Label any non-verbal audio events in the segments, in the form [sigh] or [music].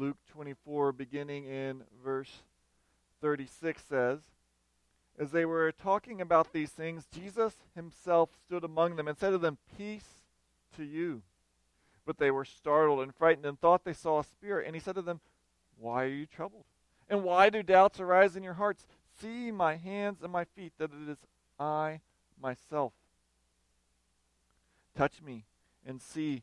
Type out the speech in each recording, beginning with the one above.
Luke 24, beginning in verse 36, says, As they were talking about these things, Jesus himself stood among them and said to them, Peace to you. But they were startled and frightened and thought they saw a spirit. And he said to them, Why are you troubled? And why do doubts arise in your hearts? See my hands and my feet, that it is I myself. Touch me and see,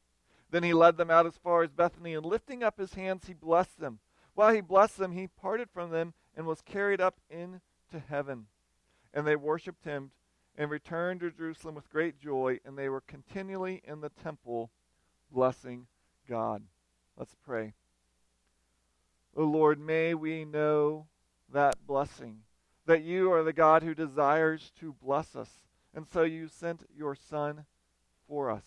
Then he led them out as far as Bethany, and lifting up his hands, he blessed them. While he blessed them, he parted from them and was carried up into heaven. And they worshipped him and returned to Jerusalem with great joy, and they were continually in the temple blessing God. Let's pray. O Lord, may we know that blessing, that you are the God who desires to bless us, and so you sent your Son for us.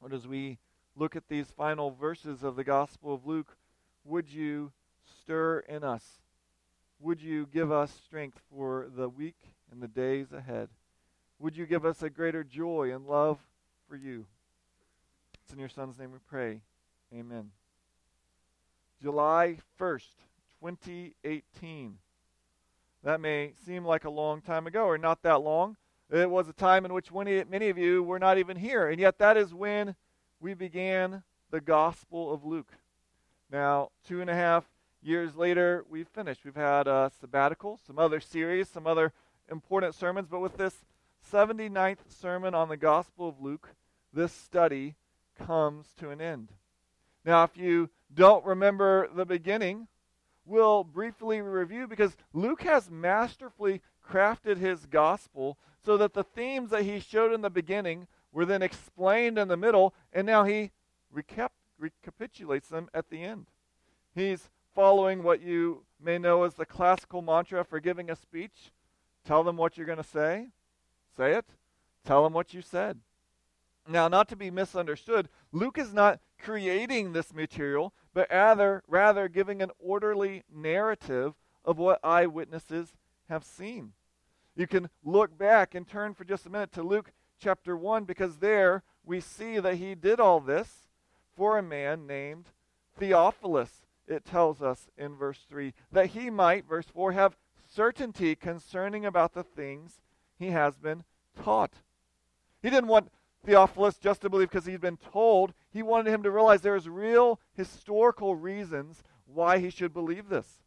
Lord, as we look at these final verses of the Gospel of Luke, would you stir in us? Would you give us strength for the week and the days ahead? Would you give us a greater joy and love for you? It's in your Son's name we pray. Amen. July 1st, 2018. That may seem like a long time ago or not that long. It was a time in which many many of you were not even here, and yet that is when we began the Gospel of Luke. Now, two and a half years later, we've finished. We've had a sabbatical, some other series, some other important sermons, but with this 79th sermon on the Gospel of Luke, this study comes to an end. Now, if you don't remember the beginning, we'll briefly review because Luke has masterfully crafted his gospel so that the themes that he showed in the beginning were then explained in the middle, and now he recap- recapitulates them at the end. He's following what you may know as the classical mantra for giving a speech. Tell them what you're going to say, Say it. Tell them what you said. Now, not to be misunderstood, Luke is not creating this material, but rather, rather giving an orderly narrative of what eyewitnesses have seen. You can look back and turn for just a minute to Luke chapter 1 because there we see that he did all this for a man named Theophilus. It tells us in verse 3 that he might, verse 4, have certainty concerning about the things he has been taught. He didn't want Theophilus just to believe because he'd been told. He wanted him to realize there's real historical reasons why he should believe this.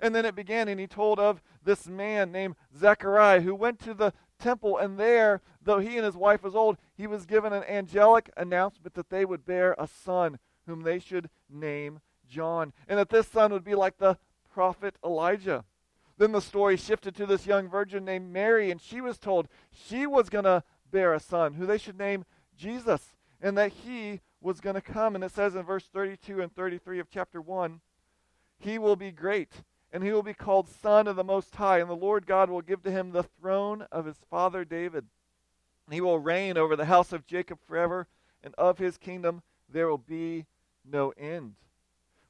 And then it began, and he told of this man named Zechariah who went to the temple, and there, though he and his wife was old, he was given an angelic announcement that they would bear a son whom they should name John, and that this son would be like the prophet Elijah. Then the story shifted to this young virgin named Mary, and she was told she was going to bear a son who they should name Jesus, and that he was going to come. And it says in verse 32 and 33 of chapter 1 He will be great, and he will be called Son of the Most High, and the Lord God will give to him the throne of his father David. And he will reign over the house of Jacob forever, and of his kingdom there will be no end.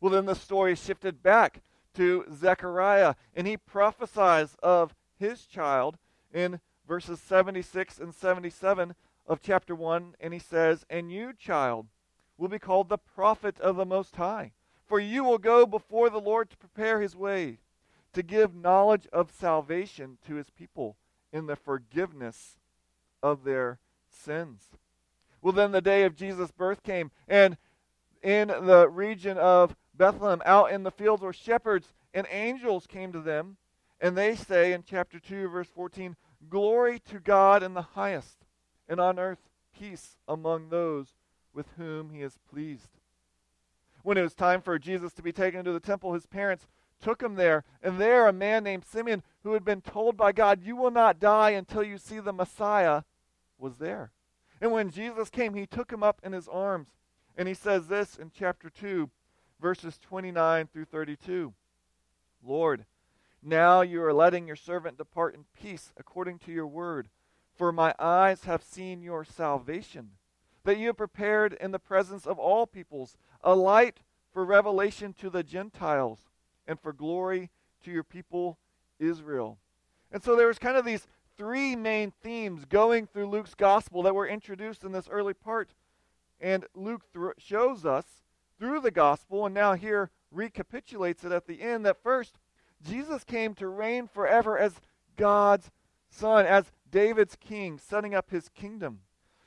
Well, then the story shifted back to Zechariah, and he prophesies of his child in verses 76 and 77 of chapter 1, and he says, And you, child, will be called the prophet of the Most High, for you will go before the Lord to prepare his way, to give knowledge of salvation to his people in the forgiveness of their sins. Well, then the day of Jesus' birth came, and in the region of Bethlehem, out in the fields were shepherds, and angels came to them. And they say in chapter 2, verse 14, Glory to God in the highest, and on earth peace among those with whom he is pleased. When it was time for Jesus to be taken to the temple, his parents took him there. And there, a man named Simeon, who had been told by God, You will not die until you see the Messiah, was there. And when Jesus came, he took him up in his arms. And he says this in chapter 2, verses 29 through 32 Lord, now you are letting your servant depart in peace according to your word. For my eyes have seen your salvation, that you have prepared in the presence of all peoples a light for revelation to the Gentiles and for glory to your people Israel. And so there was kind of these three main themes going through Luke's gospel that were introduced in this early part. And Luke th- shows us through the gospel, and now here recapitulates it at the end, that first, Jesus came to reign forever as God's Son, as David's king, setting up his kingdom.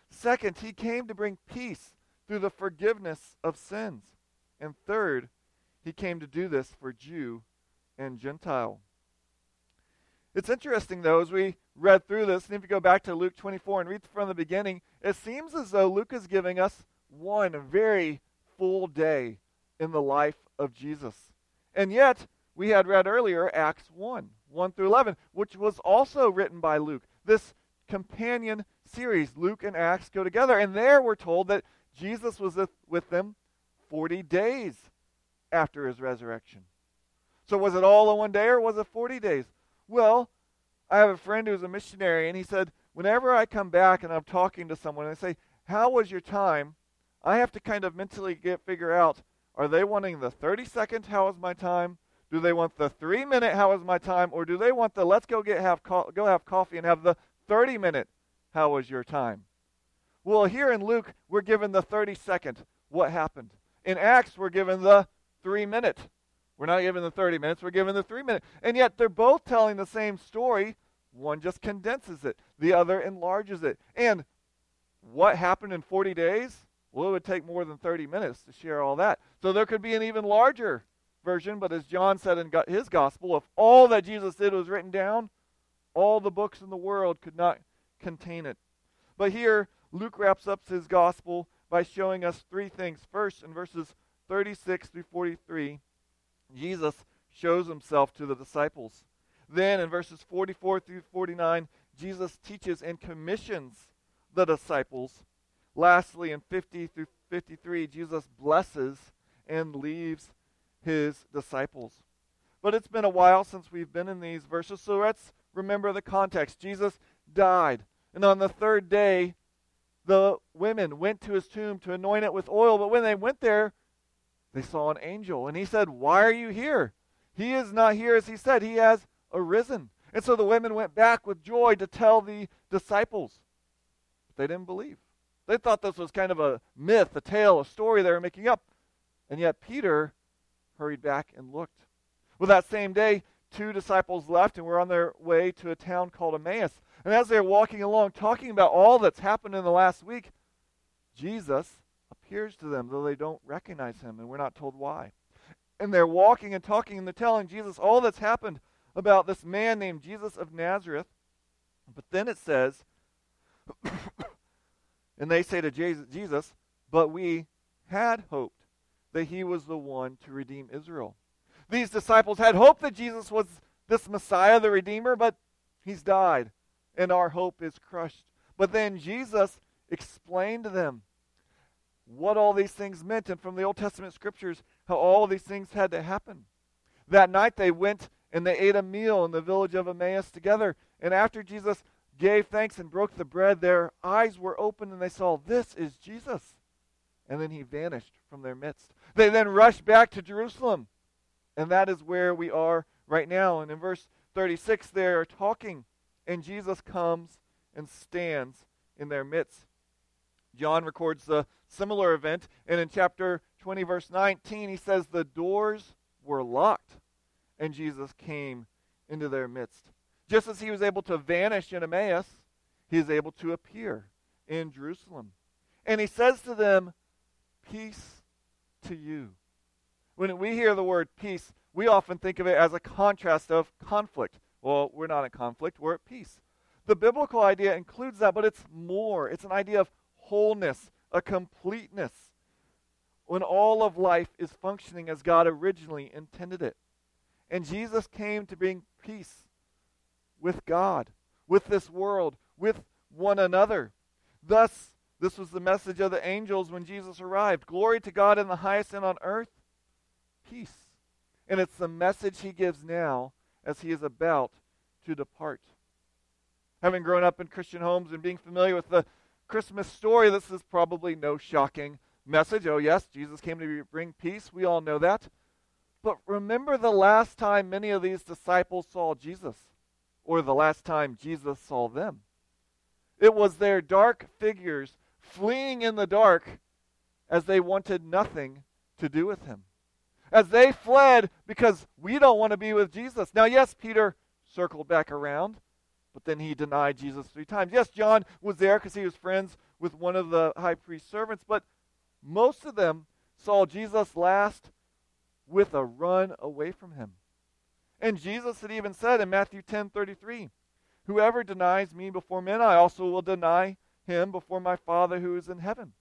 Second, he came to bring peace through the forgiveness of sins. And third, he came to do this for Jew and Gentile. It's interesting, though, as we read through this, and if you go back to Luke 24 and read from the beginning, it seems as though Luke is giving us one very full day in the life of Jesus. And yet, we had read earlier Acts 1, 1 through 11, which was also written by Luke. This companion series, Luke and Acts go together. And there we're told that Jesus was with them 40 days after his resurrection. So was it all in one day or was it 40 days? Well, I have a friend who's a missionary, and he said, whenever I come back and I'm talking to someone and I say, How was your time? I have to kind of mentally get figure out are they wanting the 30 second how was my time? Do they want the 3 minute how was my time or do they want the let's go get have co- go have coffee and have the 30 minute how was your time? Well, here in Luke we're given the 30 second what happened. In Acts we're given the 3 minute. We're not given the 30 minutes, we're given the 3 minute. And yet they're both telling the same story. One just condenses it, the other enlarges it. And what happened in 40 days? Well, it would take more than 30 minutes to share all that. So there could be an even larger version, but as John said in his gospel, if all that Jesus did was written down, all the books in the world could not contain it. But here, Luke wraps up his gospel by showing us three things. First, in verses 36 through 43, Jesus shows himself to the disciples. Then, in verses 44 through 49, Jesus teaches and commissions the disciples Lastly, in 50 through 53, Jesus blesses and leaves his disciples. But it's been a while since we've been in these verses, so let's remember the context. Jesus died, and on the third day, the women went to his tomb to anoint it with oil, but when they went there, they saw an angel, and he said, Why are you here? He is not here as he said, he has arisen. And so the women went back with joy to tell the disciples. But they didn't believe. They thought this was kind of a myth, a tale, a story they were making up. And yet Peter hurried back and looked. Well, that same day, two disciples left and were on their way to a town called Emmaus. And as they're walking along, talking about all that's happened in the last week, Jesus appears to them, though they don't recognize him, and we're not told why. And they're walking and talking, and they're telling Jesus all that's happened about this man named Jesus of Nazareth. But then it says, [coughs] And they say to Jesus, But we had hoped that he was the one to redeem Israel. These disciples had hoped that Jesus was this Messiah, the Redeemer, but he's died, and our hope is crushed. But then Jesus explained to them what all these things meant, and from the Old Testament scriptures, how all these things had to happen. That night they went and they ate a meal in the village of Emmaus together. And after Jesus gave thanks and broke the bread, their eyes were opened and they saw, This is Jesus. And then he vanished from their midst. They then rushed back to Jerusalem. And that is where we are right now. And in verse 36, they are talking, and Jesus comes and stands in their midst. John records a similar event, and in chapter 20, verse 19, he says, The doors were locked, and Jesus came into their midst. Just as he was able to vanish in Emmaus, he is able to appear in Jerusalem. And he says to them, Peace to you. When we hear the word peace, we often think of it as a contrast of conflict. Well, we're not in conflict, we're at peace. The biblical idea includes that, but it's more. It's an idea of wholeness, a completeness, when all of life is functioning as God originally intended it. And Jesus came to bring peace with God, with this world, with one another. Thus, this was the message of the angels when Jesus arrived. Glory to God in the highest and on earth, peace. And it's the message he gives now as he is about to depart. Having grown up in Christian homes and being familiar with the Christmas story, this is probably no shocking message. Oh, yes, Jesus came to bring peace. We all know that. But remember the last time many of these disciples saw Jesus, or the last time Jesus saw them. It was their dark figures fleeing in the dark as they wanted nothing to do with him. As they fled because we don't want to be with Jesus. Now, yes, Peter circled back around, but then he denied Jesus three times. Yes, John was there because he was friends with one of the high priest's servants, but most of them saw Jesus last with a run away from him. And Jesus had even said in Matthew 10 33, Whoever denies me before men, I also will deny him before my Father who is in heaven.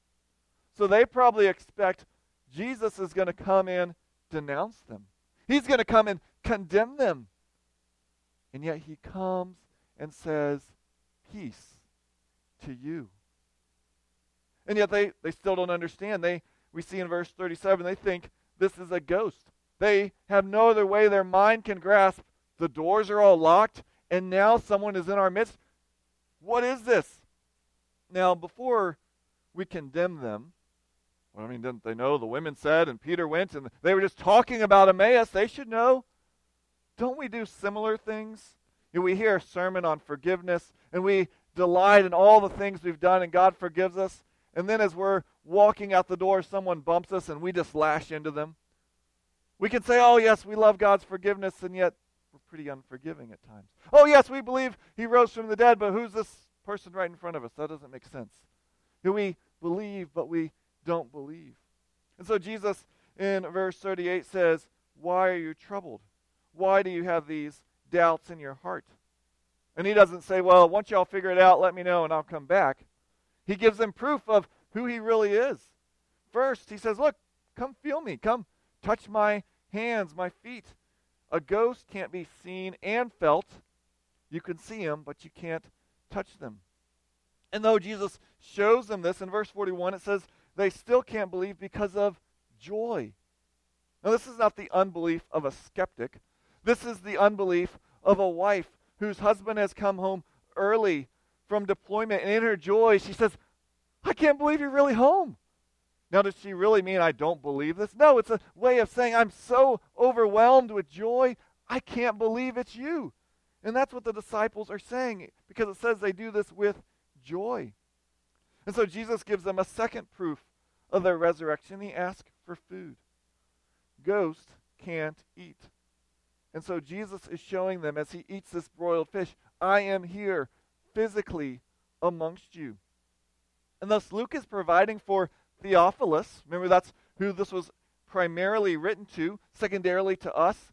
So they probably expect Jesus is going to come and denounce them. He's going to come and condemn them. And yet he comes and says, Peace to you. And yet they, they still don't understand. They we see in verse 37, they think this is a ghost. They have no other way their mind can grasp. The doors are all locked, and now someone is in our midst. What is this? Now, before we condemn them, well, I mean, didn't they know the women said, and Peter went, and they were just talking about Emmaus? They should know. Don't we do similar things? You know, we hear a sermon on forgiveness, and we delight in all the things we've done, and God forgives us. And then as we're walking out the door, someone bumps us, and we just lash into them. We can say, oh, yes, we love God's forgiveness, and yet we're pretty unforgiving at times. Oh, yes, we believe he rose from the dead, but who's this person right in front of us? That doesn't make sense. Do we believe, but we don't believe? And so Jesus in verse 38 says, Why are you troubled? Why do you have these doubts in your heart? And he doesn't say, Well, once y'all figure it out, let me know and I'll come back. He gives them proof of who he really is. First, he says, Look, come feel me. Come touch my hands, my feet. A ghost can't be seen and felt. You can see them, but you can't touch them. And though Jesus shows them this in verse 41, it says they still can't believe because of joy. Now, this is not the unbelief of a skeptic. This is the unbelief of a wife whose husband has come home early from deployment, and in her joy, she says, I can't believe you're really home. Now, does she really mean I don't believe this? No, it's a way of saying I'm so overwhelmed with joy, I can't believe it's you. And that's what the disciples are saying because it says they do this with joy. And so Jesus gives them a second proof of their resurrection. He asks for food. Ghosts can't eat. And so Jesus is showing them as he eats this broiled fish, I am here physically amongst you. And thus Luke is providing for Theophilus. Remember, that's who this was primarily written to, secondarily to us,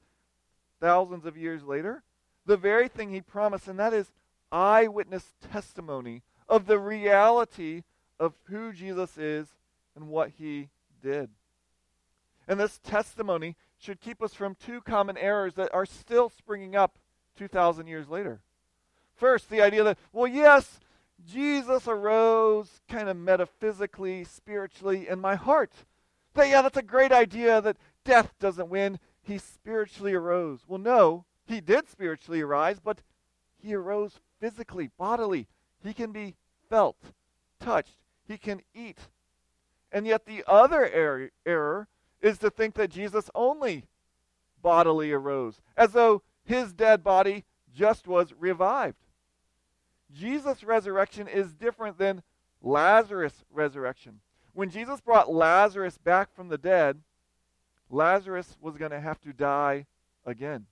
thousands of years later. The very thing he promised, and that is eyewitness testimony of the reality of who Jesus is and what he did. And this testimony should keep us from two common errors that are still springing up 2,000 years later. First, the idea that, well, yes, Jesus arose kind of metaphysically, spiritually in my heart. That, yeah, that's a great idea that death doesn't win. He spiritually arose. Well, no, he did spiritually arise, but he arose physically, bodily. He can be felt, touched, he can eat. And yet, the other er- error is to think that Jesus only bodily arose, as though his dead body just was revived. Jesus' resurrection is different than Lazarus' resurrection. When Jesus brought Lazarus back from the dead, Lazarus was going to have to die again.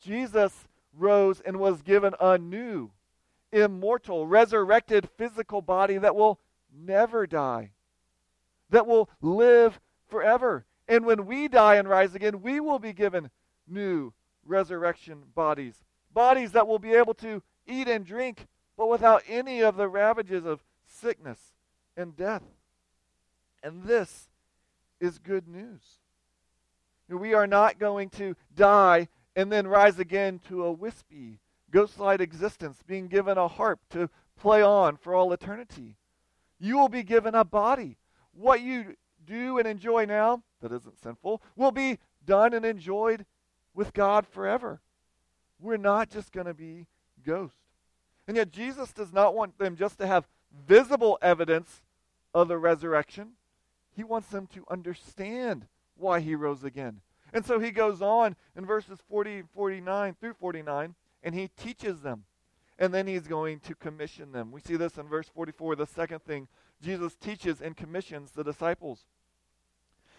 Jesus rose and was given a new, immortal, resurrected physical body that will never die, that will live forever. And when we die and rise again, we will be given new resurrection bodies. Bodies that will be able to eat and drink, but without any of the ravages of sickness and death. And this is good news. We are not going to die and then rise again to a wispy, ghost like existence, being given a harp to play on for all eternity. You will be given a body. What you do and enjoy now, that isn't sinful, will be done and enjoyed with God forever. We're not just going to be ghosts. And yet, Jesus does not want them just to have visible evidence of the resurrection. He wants them to understand why he rose again. And so he goes on in verses 40, 49 through 49, and he teaches them. And then he's going to commission them. We see this in verse 44, the second thing Jesus teaches and commissions the disciples.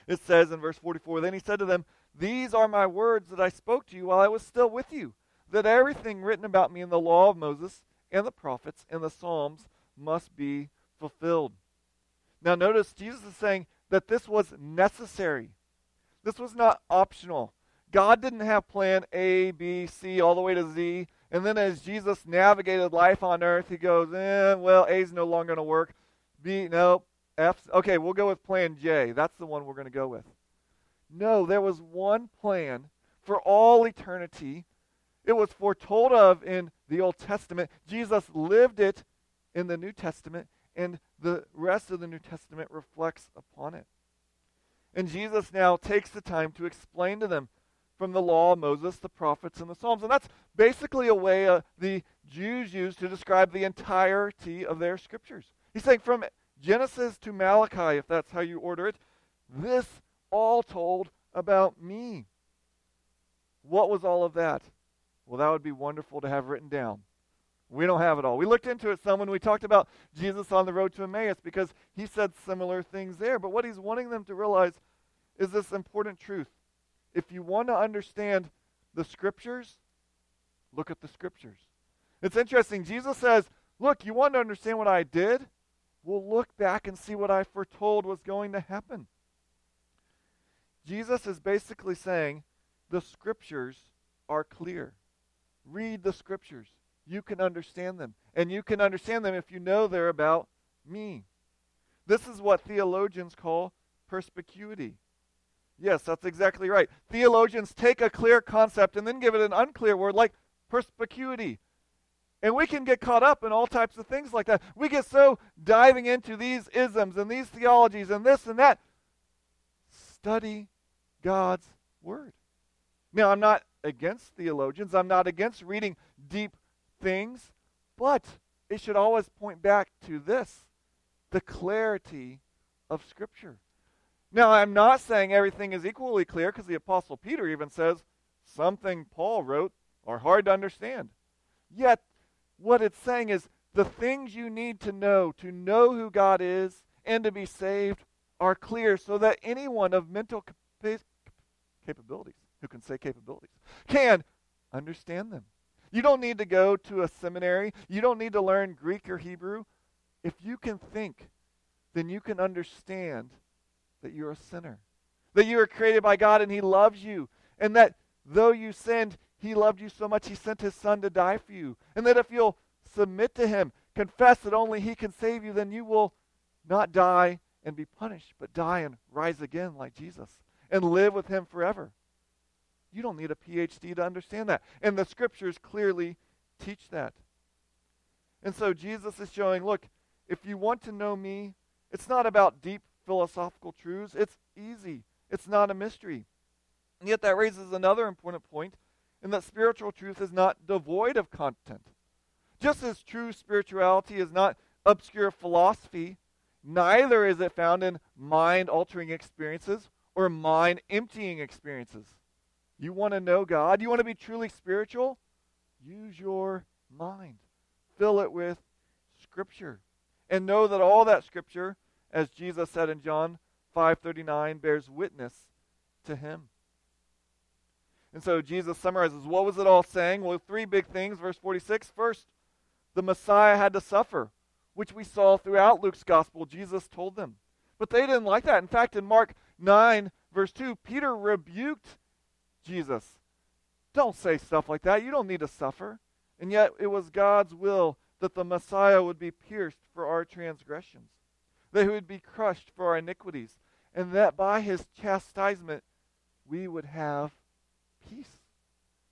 It says in verse 44 Then he said to them, These are my words that I spoke to you while I was still with you, that everything written about me in the law of Moses and the prophets and the Psalms must be fulfilled. Now, notice Jesus is saying that this was necessary. This was not optional. God didn't have plan A, B, C, all the way to Z. And then as Jesus navigated life on earth, he goes, eh, well, A's no longer going to work. B, no. F, okay, we'll go with plan J. That's the one we're going to go with. No, there was one plan for all eternity. It was foretold of in the Old Testament. Jesus lived it in the New Testament, and the rest of the New Testament reflects upon it. And Jesus now takes the time to explain to them from the law Moses, the prophets, and the Psalms. And that's basically a way uh, the Jews use to describe the entirety of their scriptures. He's saying from Genesis to Malachi, if that's how you order it, this all told about me. What was all of that? Well, that would be wonderful to have written down. We don't have it all. We looked into it some when we talked about Jesus on the road to Emmaus because he said similar things there. But what he's wanting them to realize is this important truth. If you want to understand the scriptures, look at the scriptures. It's interesting. Jesus says, Look, you want to understand what I did? Well, look back and see what I foretold was going to happen. Jesus is basically saying the scriptures are clear. Read the scriptures you can understand them. And you can understand them if you know they're about me. This is what theologians call perspicuity. Yes, that's exactly right. Theologians take a clear concept and then give it an unclear word like perspicuity. And we can get caught up in all types of things like that. We get so diving into these isms and these theologies and this and that. Study God's Word. Now, I'm not against theologians. I'm not against reading deep things, but it should always point back to this the clarity of Scripture. Now, I'm not saying everything is equally clear because the Apostle Peter even says something Paul wrote are hard to understand. Yet, what it's saying is the things you need to know to know who God is and to be saved are clear so that anyone of mental capabilities, who can say capabilities, can understand them. You don't need to go to a seminary. You don't need to learn Greek or Hebrew. If you can think, then you can understand that you're a sinner, that you are created by God and He loves you, and that though you sinned, He loved you so much He sent His Son to die for you, and that if you'll submit to Him, confess that only He can save you, then you will not die and be punished, but die and rise again like Jesus and live with Him forever. You don't need a PhD to understand that. And the scriptures clearly teach that. And so Jesus is showing look, if you want to know me, it's not about deep philosophical truths, it's easy, it's not a mystery. And yet that raises another important point in that spiritual truth is not devoid of content. Just as true spirituality is not obscure philosophy, neither is it found in mind altering experiences or mind emptying experiences. You want to know God? You want to be truly spiritual? Use your mind. Fill it with Scripture. And know that all that Scripture, as Jesus said in John 5.39, bears witness to Him. And so Jesus summarizes, what was it all saying? Well, three big things. Verse 46. First, the Messiah had to suffer, which we saw throughout Luke's gospel. Jesus told them. But they didn't like that. In fact, in Mark 9, verse 2, Peter rebuked Jesus. Don't say stuff like that. You don't need to suffer. And yet it was God's will that the Messiah would be pierced for our transgressions, that he would be crushed for our iniquities, and that by his chastisement we would have peace.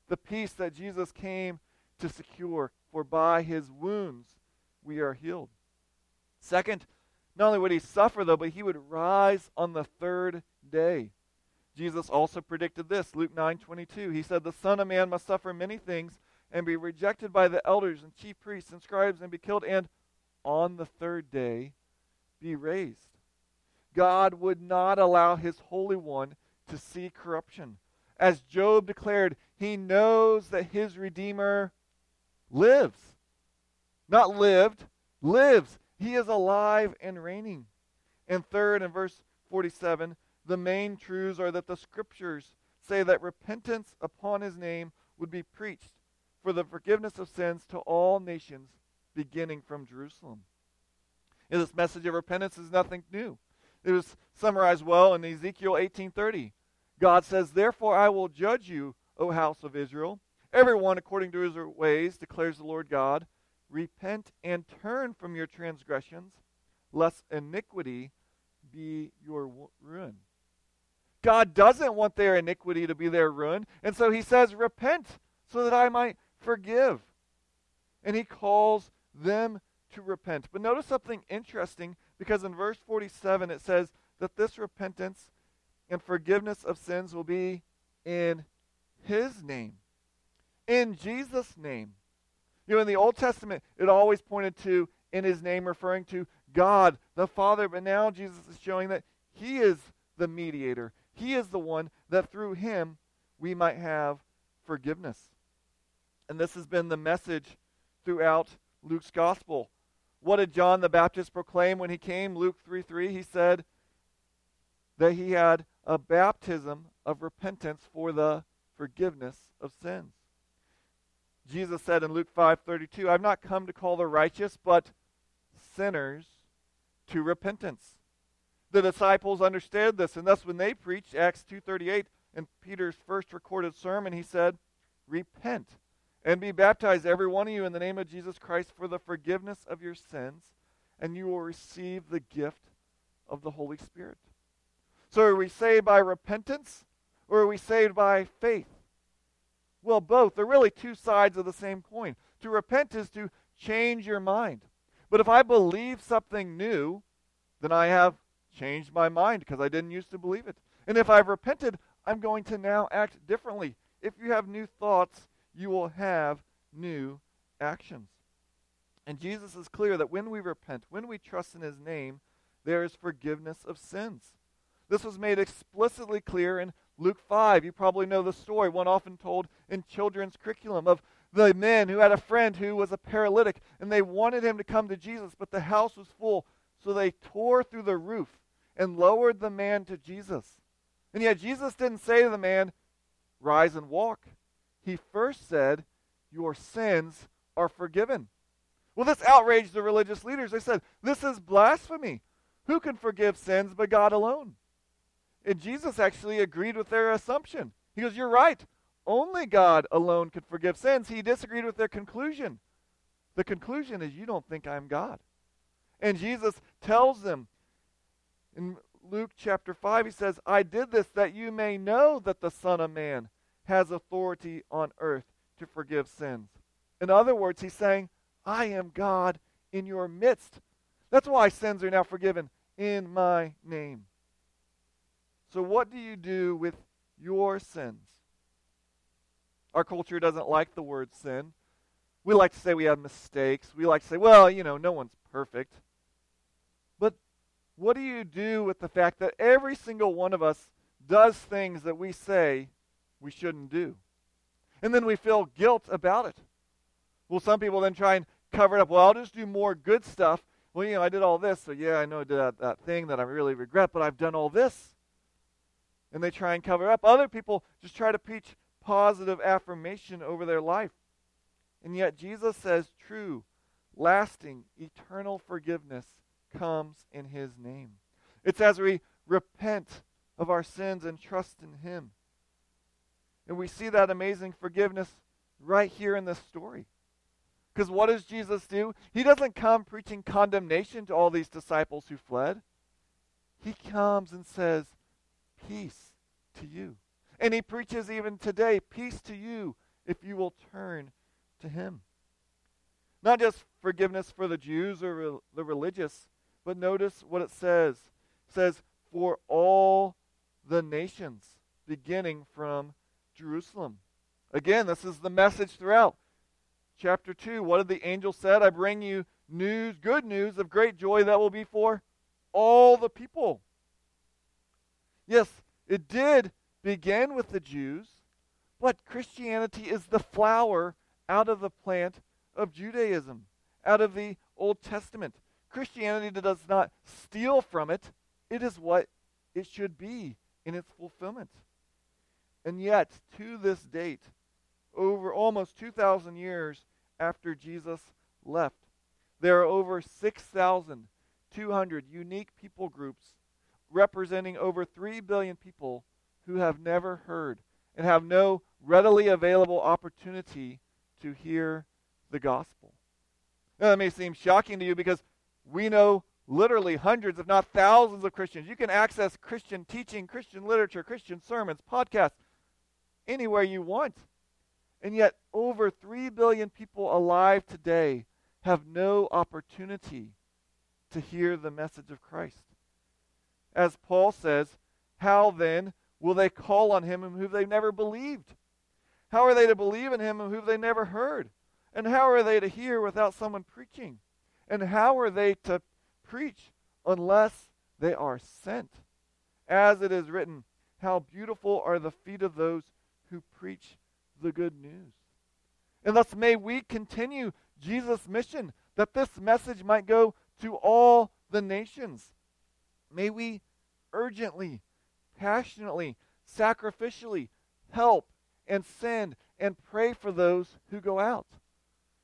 The peace that Jesus came to secure, for by his wounds we are healed. Second, not only would he suffer, though, but he would rise on the third day. Jesus also predicted this, Luke 9:22. He said, "The Son of Man must suffer many things and be rejected by the elders and chief priests and scribes and be killed and on the third day be raised." God would not allow his holy one to see corruption. As Job declared, he knows that his redeemer lives. Not lived, lives. He is alive and reigning. And third, in verse 47, the main truths are that the scriptures say that repentance upon his name would be preached for the forgiveness of sins to all nations, beginning from Jerusalem. This message of repentance is nothing new. It was summarized well in Ezekiel 18:30. God says, "Therefore I will judge you, O house of Israel, everyone according to his ways, declares the Lord God. Repent and turn from your transgressions, lest iniquity be your ruin." God doesn't want their iniquity to be their ruin, and so he says, "Repent so that I might forgive." And he calls them to repent. But notice something interesting because in verse 47 it says that this repentance and forgiveness of sins will be in his name. In Jesus' name. You know, in the Old Testament, it always pointed to in his name, referring to God, the Father. But now Jesus is showing that he is the mediator. He is the one that through him we might have forgiveness. And this has been the message throughout Luke's gospel. What did John the Baptist proclaim when he came? Luke 3 3, he said that he had a baptism of repentance for the forgiveness of sins. Jesus said in Luke 5:32, I've not come to call the righteous, but sinners to repentance. The disciples understood this, and thus when they preached Acts 2:38 in Peter's first recorded sermon, he said, "Repent and be baptized every one of you in the name of Jesus Christ for the forgiveness of your sins, and you will receive the gift of the Holy Spirit." So are we saved by repentance or are we saved by faith? Well, both. They're really two sides of the same coin. To repent is to change your mind. But if I believe something new, then I have changed my mind because I didn't used to believe it. And if I've repented, I'm going to now act differently. If you have new thoughts, you will have new actions. And Jesus is clear that when we repent, when we trust in his name, there is forgiveness of sins. This was made explicitly clear in Luke 5. You probably know the story, one often told in children's curriculum, of the men who had a friend who was a paralytic, and they wanted him to come to Jesus, but the house was full. So they tore through the roof and lowered the man to Jesus. And yet Jesus didn't say to the man, Rise and walk. He first said, Your sins are forgiven. Well, this outraged the religious leaders. They said, This is blasphemy. Who can forgive sins but God alone? And Jesus actually agreed with their assumption. He goes, You're right. Only God alone could forgive sins. He disagreed with their conclusion. The conclusion is, You don't think I'm God. And Jesus tells them in Luke chapter 5, he says, I did this that you may know that the Son of Man has authority on earth to forgive sins. In other words, he's saying, I am God in your midst. That's why sins are now forgiven in my name. So, what do you do with your sins? Our culture doesn't like the word sin. We like to say we have mistakes. We like to say, well, you know, no one's perfect. But what do you do with the fact that every single one of us does things that we say we shouldn't do? And then we feel guilt about it. Well, some people then try and cover it up. Well, I'll just do more good stuff. Well, you know, I did all this, so yeah, I know I did that, that thing that I really regret, but I've done all this and they try and cover up. Other people just try to preach positive affirmation over their life. And yet Jesus says true, lasting, eternal forgiveness comes in his name. It's as we repent of our sins and trust in Him. And we see that amazing forgiveness right here in this story. Because what does Jesus do? He doesn't come preaching condemnation to all these disciples who fled. He comes and says, Peace to you. And he preaches even today, Peace to you if you will turn to him. Not just forgiveness for the Jews or re- the religious, but notice what it says. It says, For all the nations, beginning from Jerusalem. Again, this is the message throughout chapter 2. What did the angel said? I bring you news, good news of great joy that will be for all the people. Yes, it did begin with the Jews, but Christianity is the flower out of the plant of Judaism, out of the Old Testament. Christianity does not steal from it, it is what it should be in its fulfillment. And yet, to this date, over almost 2,000 years after Jesus left, there are over 6,200 unique people groups representing over 3 billion people who have never heard and have no readily available opportunity to hear the gospel. Now, that may seem shocking to you because we know literally hundreds, if not thousands, of Christians. You can access Christian teaching, Christian literature, Christian sermons, podcasts, anywhere you want. And yet, over 3 billion people alive today have no opportunity to hear the message of Christ. As Paul says, how then will they call on him whom they've never believed? How are they to believe in him whom they never heard? And how are they to hear without someone preaching? And how are they to preach unless they are sent? As it is written, how beautiful are the feet of those who preach the good news. And thus may we continue Jesus' mission that this message might go to all the nations. May we urgently, passionately, sacrificially help and send and pray for those who go out.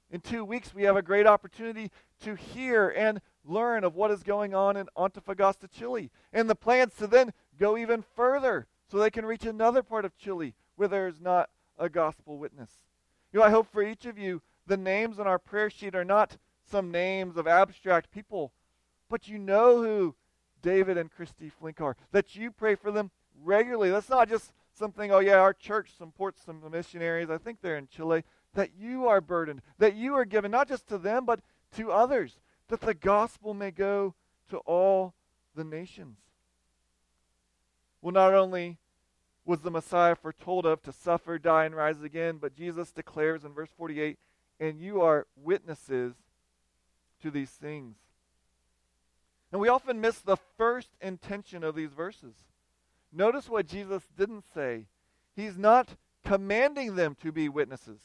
In two weeks, we have a great opportunity to hear and learn of what is going on in Antofagasta, Chile, and the plans to then go even further so they can reach another part of Chile where there is not a gospel witness. You know, I hope for each of you, the names on our prayer sheet are not some names of abstract people, but you know who David and Christy Flink are, that you pray for them regularly. That's not just something, oh, yeah, our church supports some missionaries. I think they're in Chile. That you are burdened, that you are given not just to them, but to others, that the gospel may go to all the nations. Well, not only was the Messiah foretold of to suffer, die, and rise again. But Jesus declares in verse 48 and you are witnesses to these things. And we often miss the first intention of these verses. Notice what Jesus didn't say. He's not commanding them to be witnesses,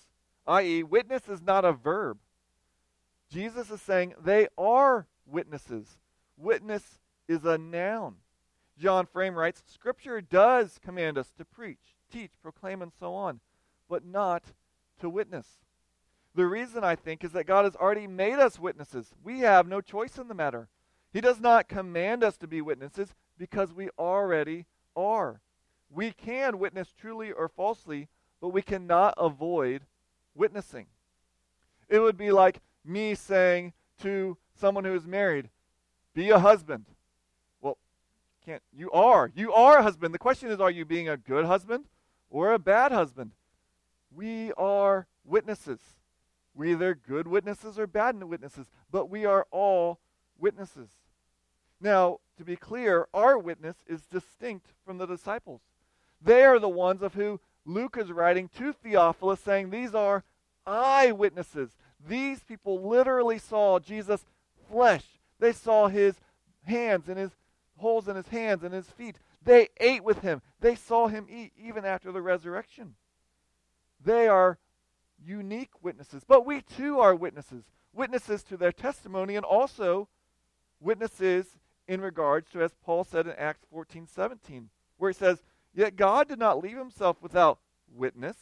i.e., witness is not a verb. Jesus is saying they are witnesses. Witness is a noun. John Frame writes Scripture does command us to preach, teach, proclaim, and so on, but not to witness. The reason, I think, is that God has already made us witnesses. We have no choice in the matter. He does not command us to be witnesses because we already are. We can witness truly or falsely, but we cannot avoid witnessing. It would be like me saying to someone who is married, Be a husband. Can't you are. You are a husband. The question is, are you being a good husband or a bad husband? We are witnesses. We're either good witnesses or bad witnesses, but we are all witnesses. Now, to be clear, our witness is distinct from the disciples. They are the ones of who Luke is writing to Theophilus, saying, These are eyewitnesses. These people literally saw Jesus' flesh. They saw his hands and his holes in his hands and his feet. They ate with him. They saw him eat even after the resurrection. They are unique witnesses. But we too are witnesses. Witnesses to their testimony and also witnesses in regards to, as Paul said in Acts 14 17, where he says, Yet God did not leave himself without witness,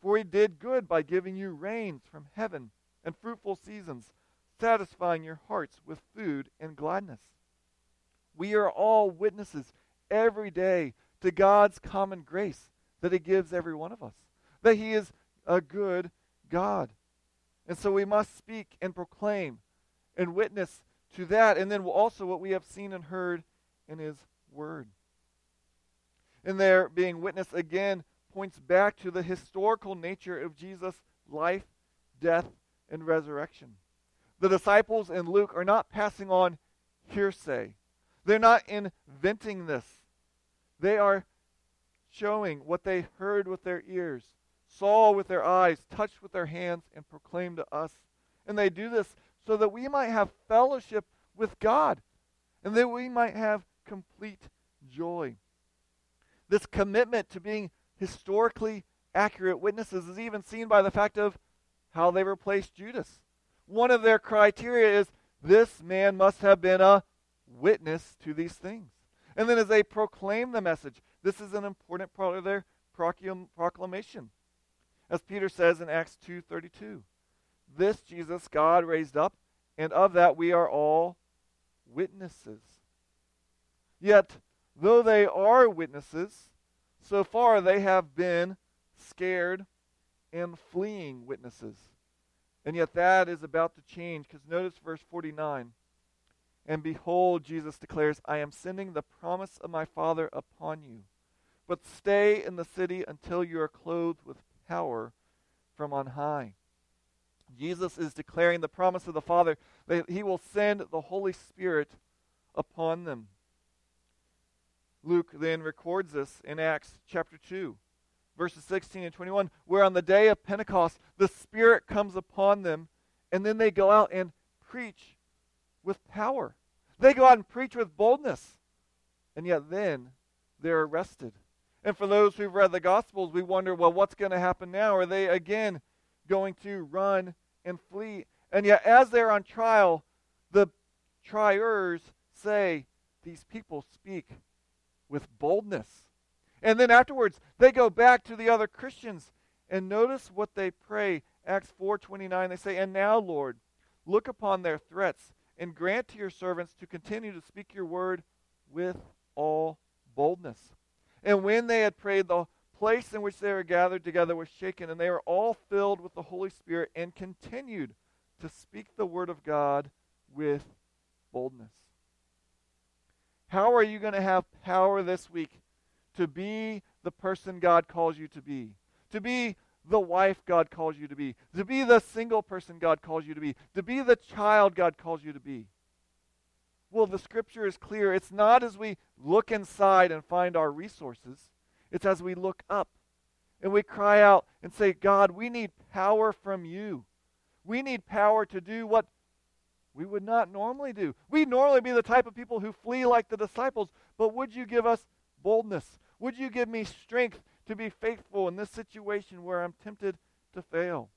for he did good by giving you rains from heaven and fruitful seasons, satisfying your hearts with food and gladness. We are all witnesses every day to God's common grace that He gives every one of us, that He is a good God. And so we must speak and proclaim and witness to that, and then also what we have seen and heard in His Word. And there being witness again points back to the historical nature of Jesus' life, death, and resurrection. The disciples in Luke are not passing on hearsay. They're not inventing this. They are showing what they heard with their ears, saw with their eyes, touched with their hands, and proclaimed to us. And they do this so that we might have fellowship with God and that we might have complete joy. This commitment to being historically accurate witnesses is even seen by the fact of how they replaced Judas. One of their criteria is this man must have been a witness to these things. And then as they proclaim the message, this is an important part of their proclamation. As Peter says in Acts 2:32, this Jesus God raised up, and of that we are all witnesses. Yet, though they are witnesses, so far they have been scared and fleeing witnesses. And yet that is about to change because notice verse 49. And behold, Jesus declares, I am sending the promise of my Father upon you. But stay in the city until you are clothed with power from on high. Jesus is declaring the promise of the Father that he will send the Holy Spirit upon them. Luke then records this in Acts chapter 2, verses 16 and 21, where on the day of Pentecost, the Spirit comes upon them, and then they go out and preach with power. They go out and preach with boldness. And yet then they're arrested. And for those who've read the Gospels, we wonder, well, what's going to happen now? Are they again going to run and flee? And yet, as they're on trial, the triers say, These people speak with boldness. And then afterwards, they go back to the other Christians and notice what they pray. Acts 4:29 they say, "And now, Lord, look upon their threats and grant to your servants to continue to speak your word with all boldness. And when they had prayed, the place in which they were gathered together was shaken, and they were all filled with the Holy Spirit and continued to speak the word of God with boldness. How are you going to have power this week to be the person God calls you to be? To be the wife God calls you to be, to be the single person God calls you to be, to be the child God calls you to be. Well, the scripture is clear. It's not as we look inside and find our resources, it's as we look up and we cry out and say, God, we need power from you. We need power to do what we would not normally do. We'd normally be the type of people who flee like the disciples, but would you give us boldness? Would you give me strength to be faithful in this situation where I'm tempted to fail.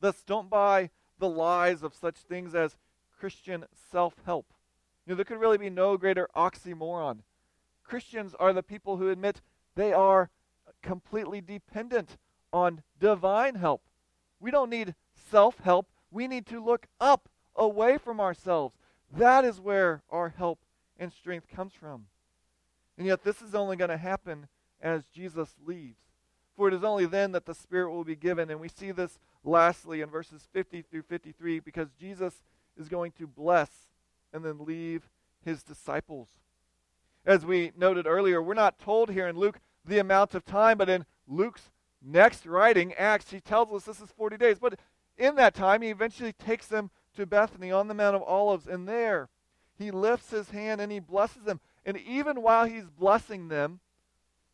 Thus, don't buy the lies of such things as Christian self help. You know, there could really be no greater oxymoron. Christians are the people who admit they are completely dependent on divine help. We don't need self help. We need to look up away from ourselves. That is where our help and strength comes from. And yet, this is only going to happen as Jesus leaves. For it is only then that the Spirit will be given. And we see this lastly in verses 50 through 53 because Jesus is going to bless and then leave his disciples. As we noted earlier, we're not told here in Luke the amount of time, but in Luke's next writing, Acts, he tells us this is 40 days. But in that time, he eventually takes them to Bethany on the Mount of Olives, and there he lifts his hand and he blesses them. And even while he's blessing them,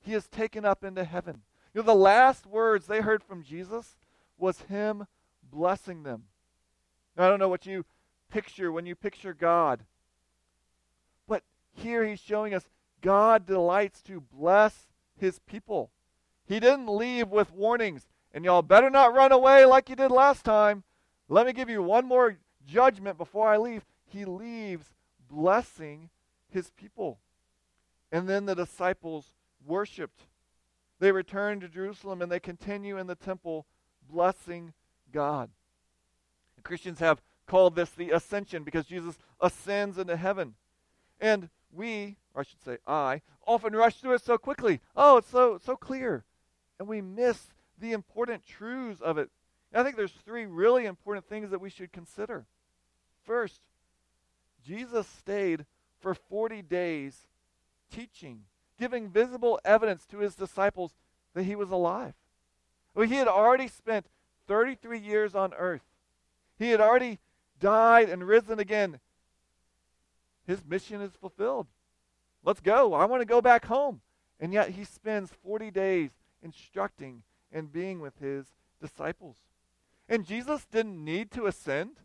he is taken up into heaven. You know, the last words they heard from Jesus was him blessing them. Now, I don't know what you picture when you picture God. But here he's showing us God delights to bless his people. He didn't leave with warnings. And y'all better not run away like you did last time. Let me give you one more judgment before I leave. He leaves blessing his people. And then the disciples worshiped. They return to Jerusalem and they continue in the temple blessing God. Christians have called this the ascension because Jesus ascends into heaven. And we, or I should say I, often rush through it so quickly. Oh, it's so so clear. And we miss the important truths of it. And I think there's three really important things that we should consider. First, Jesus stayed for 40 days teaching, giving visible evidence to his disciples that he was alive. Well, he had already spent 33 years on earth. He had already died and risen again. His mission is fulfilled. Let's go. I want to go back home. And yet he spends 40 days instructing and being with his disciples. And Jesus didn't need to ascend.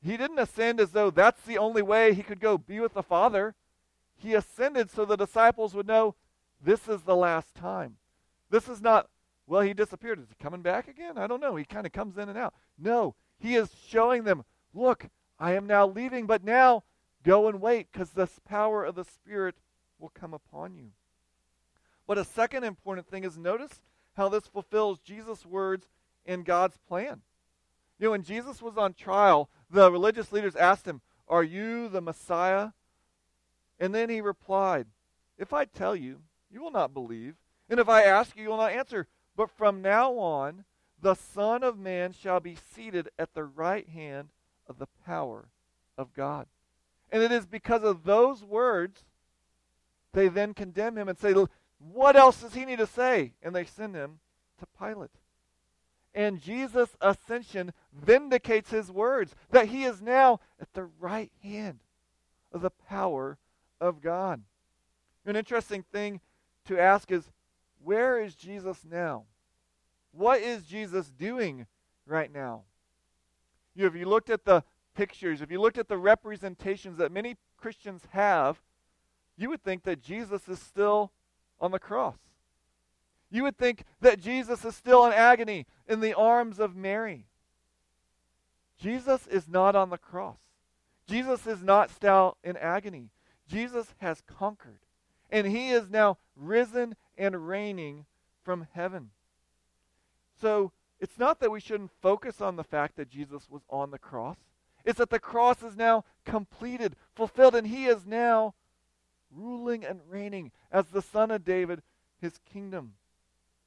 He didn't ascend as though that's the only way he could go be with the Father. He ascended so the disciples would know this is the last time. This is not, well, he disappeared. Is he coming back again? I don't know. He kind of comes in and out. No, he is showing them, look, I am now leaving, but now go and wait because the power of the Spirit will come upon you. But a second important thing is notice how this fulfills Jesus' words and God's plan. You know, when Jesus was on trial, the religious leaders asked him, Are you the Messiah? And then he replied, If I tell you, you will not believe. And if I ask you, you will not answer. But from now on, the Son of Man shall be seated at the right hand of the power of God. And it is because of those words they then condemn him and say, What else does he need to say? And they send him to Pilate. And Jesus' ascension vindicates his words that he is now at the right hand of the power of God. An interesting thing to ask is where is Jesus now? What is Jesus doing right now? You, if you looked at the pictures, if you looked at the representations that many Christians have, you would think that Jesus is still on the cross. You would think that Jesus is still in agony in the arms of Mary. Jesus is not on the cross. Jesus is not still in agony. Jesus has conquered. And he is now risen and reigning from heaven. So it's not that we shouldn't focus on the fact that Jesus was on the cross. It's that the cross is now completed, fulfilled, and he is now ruling and reigning as the Son of David, his kingdom.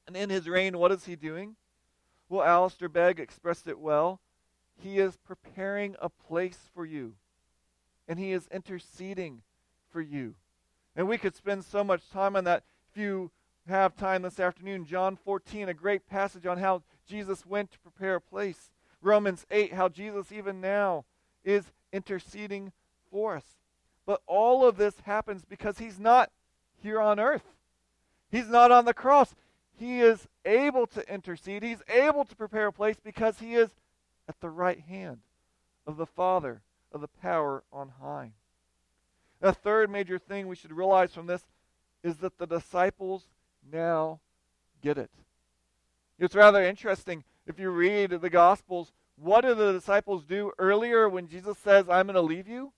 And in his reign, what is he doing? Well, Alistair Begg expressed it well. He is preparing a place for you, and he is interceding for you. And we could spend so much time on that. If you have time this afternoon, John 14, a great passage on how Jesus went to prepare a place. Romans 8, how Jesus even now is interceding for us. But all of this happens because he's not here on earth. He's not on the cross. He is able to intercede. He's able to prepare a place because he is at the right hand of the Father, of the power on high. A third major thing we should realize from this is that the disciples now get it. It's rather interesting if you read the Gospels. What do the disciples do earlier when Jesus says, I'm going to leave you?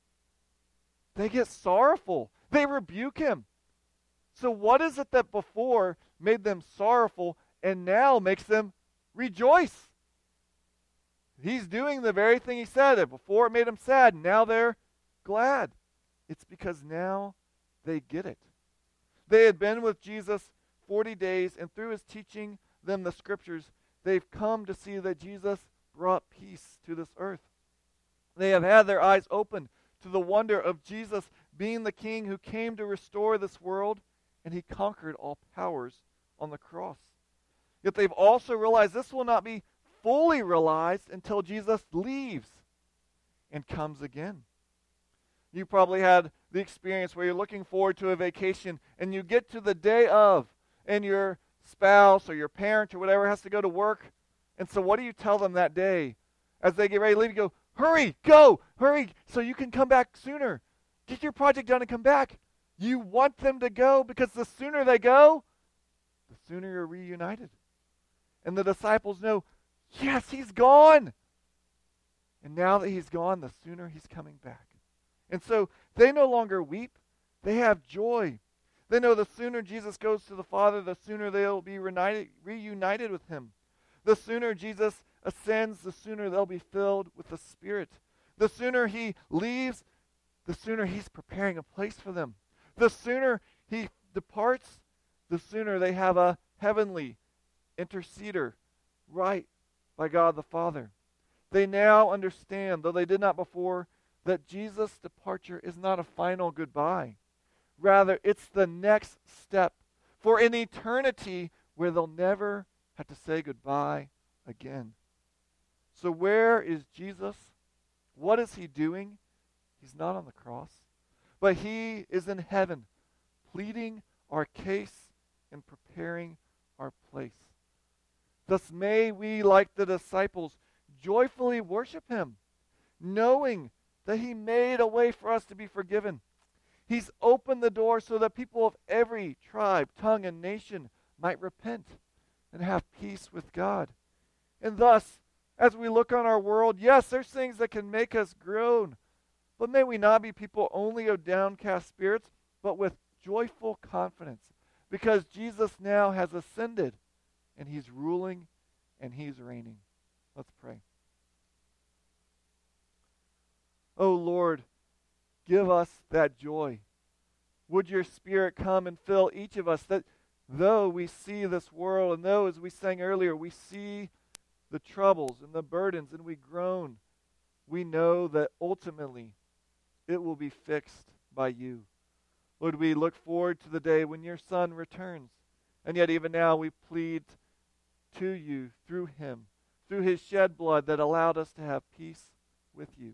They get sorrowful. They rebuke him. So, what is it that before made them sorrowful and now makes them rejoice? He's doing the very thing he said. That before it made them sad, now they're glad. It's because now they get it. They had been with Jesus 40 days, and through his teaching them the scriptures, they've come to see that Jesus brought peace to this earth. They have had their eyes opened to the wonder of Jesus being the king who came to restore this world, and he conquered all powers on the cross. Yet they've also realized this will not be fully realized until Jesus leaves and comes again. You probably had the experience where you're looking forward to a vacation and you get to the day of, and your spouse or your parent or whatever has to go to work. And so, what do you tell them that day as they get ready to leave? You go, Hurry, go, hurry, so you can come back sooner. Get your project done and come back. You want them to go because the sooner they go, the sooner you're reunited. And the disciples know, yes, he's gone. And now that he's gone, the sooner he's coming back. And so they no longer weep, they have joy. They know the sooner Jesus goes to the Father, the sooner they'll be reunited, reunited with him. The sooner Jesus ascends, the sooner they'll be filled with the Spirit. The sooner he leaves, the sooner he's preparing a place for them. The sooner he departs, the sooner they have a heavenly interceder right by God the Father. They now understand, though they did not before, that Jesus' departure is not a final goodbye. Rather, it's the next step for an eternity where they'll never have to say goodbye again. So, where is Jesus? What is he doing? He's not on the cross, but he is in heaven, pleading our case and preparing our place. Thus, may we, like the disciples, joyfully worship him, knowing that he made a way for us to be forgiven. He's opened the door so that people of every tribe, tongue, and nation might repent and have peace with God. And thus, as we look on our world, yes, there's things that can make us groan, but may we not be people only of downcast spirits, but with joyful confidence, because Jesus now has ascended and he's ruling and he's reigning. Let's pray. Oh Lord, give us that joy. Would your Spirit come and fill each of us that though we see this world, and though, as we sang earlier, we see the troubles and the burdens and we groan, we know that ultimately it will be fixed by you. Lord, we look forward to the day when your Son returns. And yet, even now, we plead to you through him, through his shed blood that allowed us to have peace with you.